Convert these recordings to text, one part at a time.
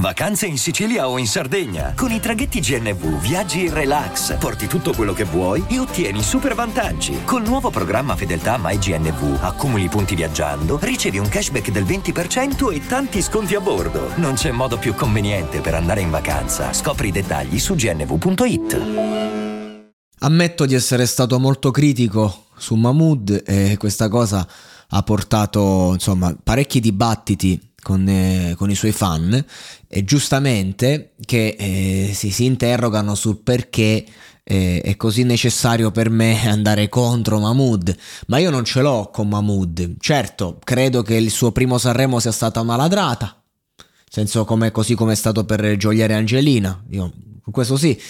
Vacanze in Sicilia o in Sardegna. Con i traghetti GNV viaggi in relax, porti tutto quello che vuoi e ottieni super vantaggi. Col nuovo programma Fedeltà MyGNV accumuli punti viaggiando, ricevi un cashback del 20% e tanti sconti a bordo. Non c'è modo più conveniente per andare in vacanza. Scopri i dettagli su gnv.it. Ammetto di essere stato molto critico su Mahmood e questa cosa ha portato insomma parecchi dibattiti con, eh, con, i suoi fan e giustamente che eh, si, si, interrogano sul perché eh, è così necessario per me andare contro Mahmood. Ma io non ce l'ho con Mahmood. Certo credo che il suo primo Sanremo sia stata una ladrata senso come, così come è stato per Gioiere Angelina. Io questo sì,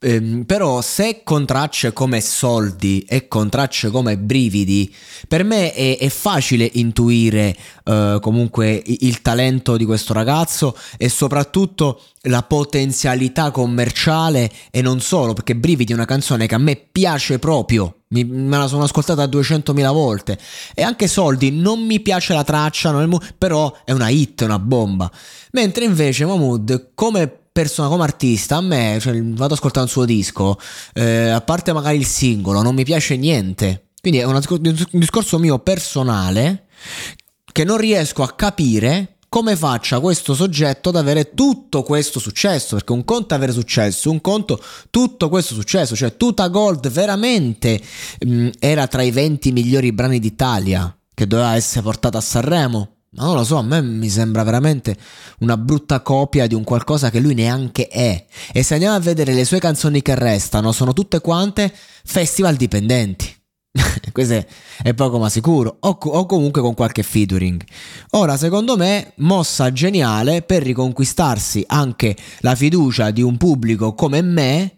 ehm, però se con tracce come soldi e con tracce come brividi, per me è, è facile intuire eh, comunque il talento di questo ragazzo e soprattutto la potenzialità commerciale e non solo, perché Brividi è una canzone che a me piace proprio, mi, me la sono ascoltata 200.000 volte. E anche Soldi non mi piace la traccia, però è una hit, una bomba. Mentre invece Mahmood come persona, come artista, a me, cioè, vado ad ascoltare un suo disco, eh, a parte magari il singolo, non mi piace niente. Quindi è un, un discorso mio personale che non riesco a capire come faccia questo soggetto ad avere tutto questo successo, perché un conto è avere successo, un conto tutto questo successo, cioè Tuta Gold veramente mh, mm, era tra i 20 migliori brani d'Italia che doveva essere portata a Sanremo. Ma non lo so, a me mi sembra veramente una brutta copia di un qualcosa che lui neanche è. E se andiamo a vedere le sue canzoni che restano, sono tutte quante festival dipendenti. Questo è, poco ma sicuro. O, o, comunque con qualche featuring. Ora, secondo me, mossa geniale per riconquistarsi anche la fiducia di un pubblico come me.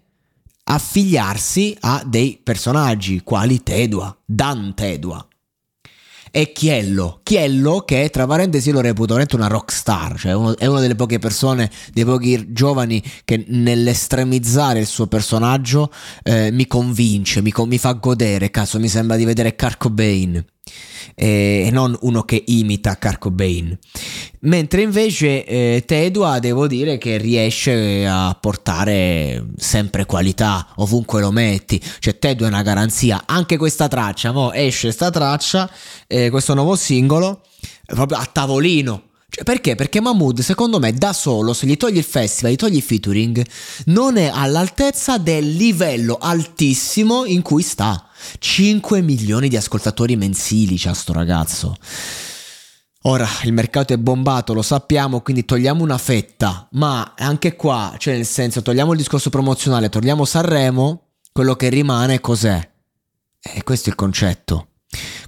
Affiliarsi a dei personaggi quali Tedua, Dan Tedua è Chiello. Chiello che tra parentesi lo reputo veramente una rock star, cioè uno, è una delle poche persone, dei pochi giovani che nell'estremizzare il suo personaggio eh, mi convince, mi, mi, fa godere, cazzo mi sembra di vedere Kurt Cobain e non uno che imita Kurt Cobain. Mentre invece eh, Tedua devo dire che riesce a portare sempre qualità ovunque lo metti. Cioè Tedua è una garanzia. Anche questa traccia, mo esce sta traccia, eh, questo nuovo singolo, proprio a tavolino. Cioè, perché? Perché Mahmood, secondo me, da solo, se gli togli il festival, gli togli il featuring, non è all'altezza del livello altissimo in cui sta. 5 milioni di ascoltatori mensili c'ha sto ragazzo. Ora il mercato è bombato, lo sappiamo, quindi togliamo una fetta, ma anche qua, cioè nel senso, togliamo il discorso promozionale, togliamo Sanremo, quello che rimane cos'è? E questo è il concetto.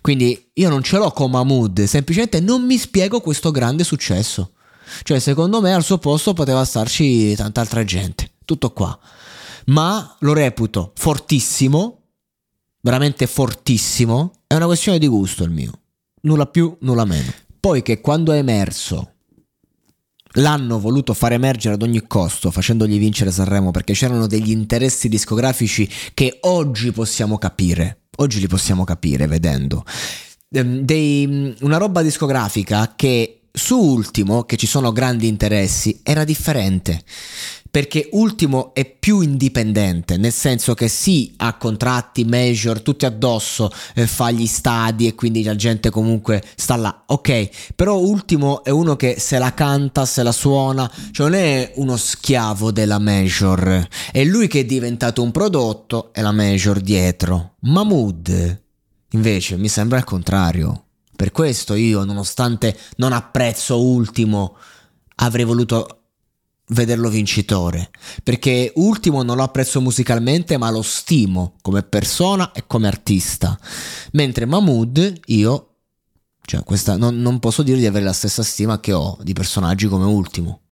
Quindi io non ce l'ho con Mahmood, semplicemente non mi spiego questo grande successo. Cioè, secondo me al suo posto poteva starci tanta altra gente. Tutto qua. Ma lo reputo fortissimo veramente fortissimo, è una questione di gusto il mio. Nulla più, nulla meno. Poi che quando è emerso l'hanno voluto far emergere ad ogni costo facendogli vincere Sanremo perché c'erano degli interessi discografici che oggi possiamo capire. Oggi li possiamo capire vedendo. Ehm, dei, una roba discografica che su Ultimo, che ci sono grandi interessi, era differente perché Ultimo è più indipendente, nel senso che sì, ha contratti, major, tutti addosso, eh, fa gli stadi e quindi la gente comunque sta là, ok, però Ultimo è uno che se la canta, se la suona, cioè non è uno schiavo della major, è lui che è diventato un prodotto e la major dietro. Mahmood invece mi sembra il contrario. Per questo io, nonostante non apprezzo Ultimo, avrei voluto vederlo vincitore, perché ultimo non lo apprezzo musicalmente, ma lo stimo come persona e come artista. Mentre Mahmood, io, cioè questa, non, non posso dire di avere la stessa stima che ho di personaggi come ultimo.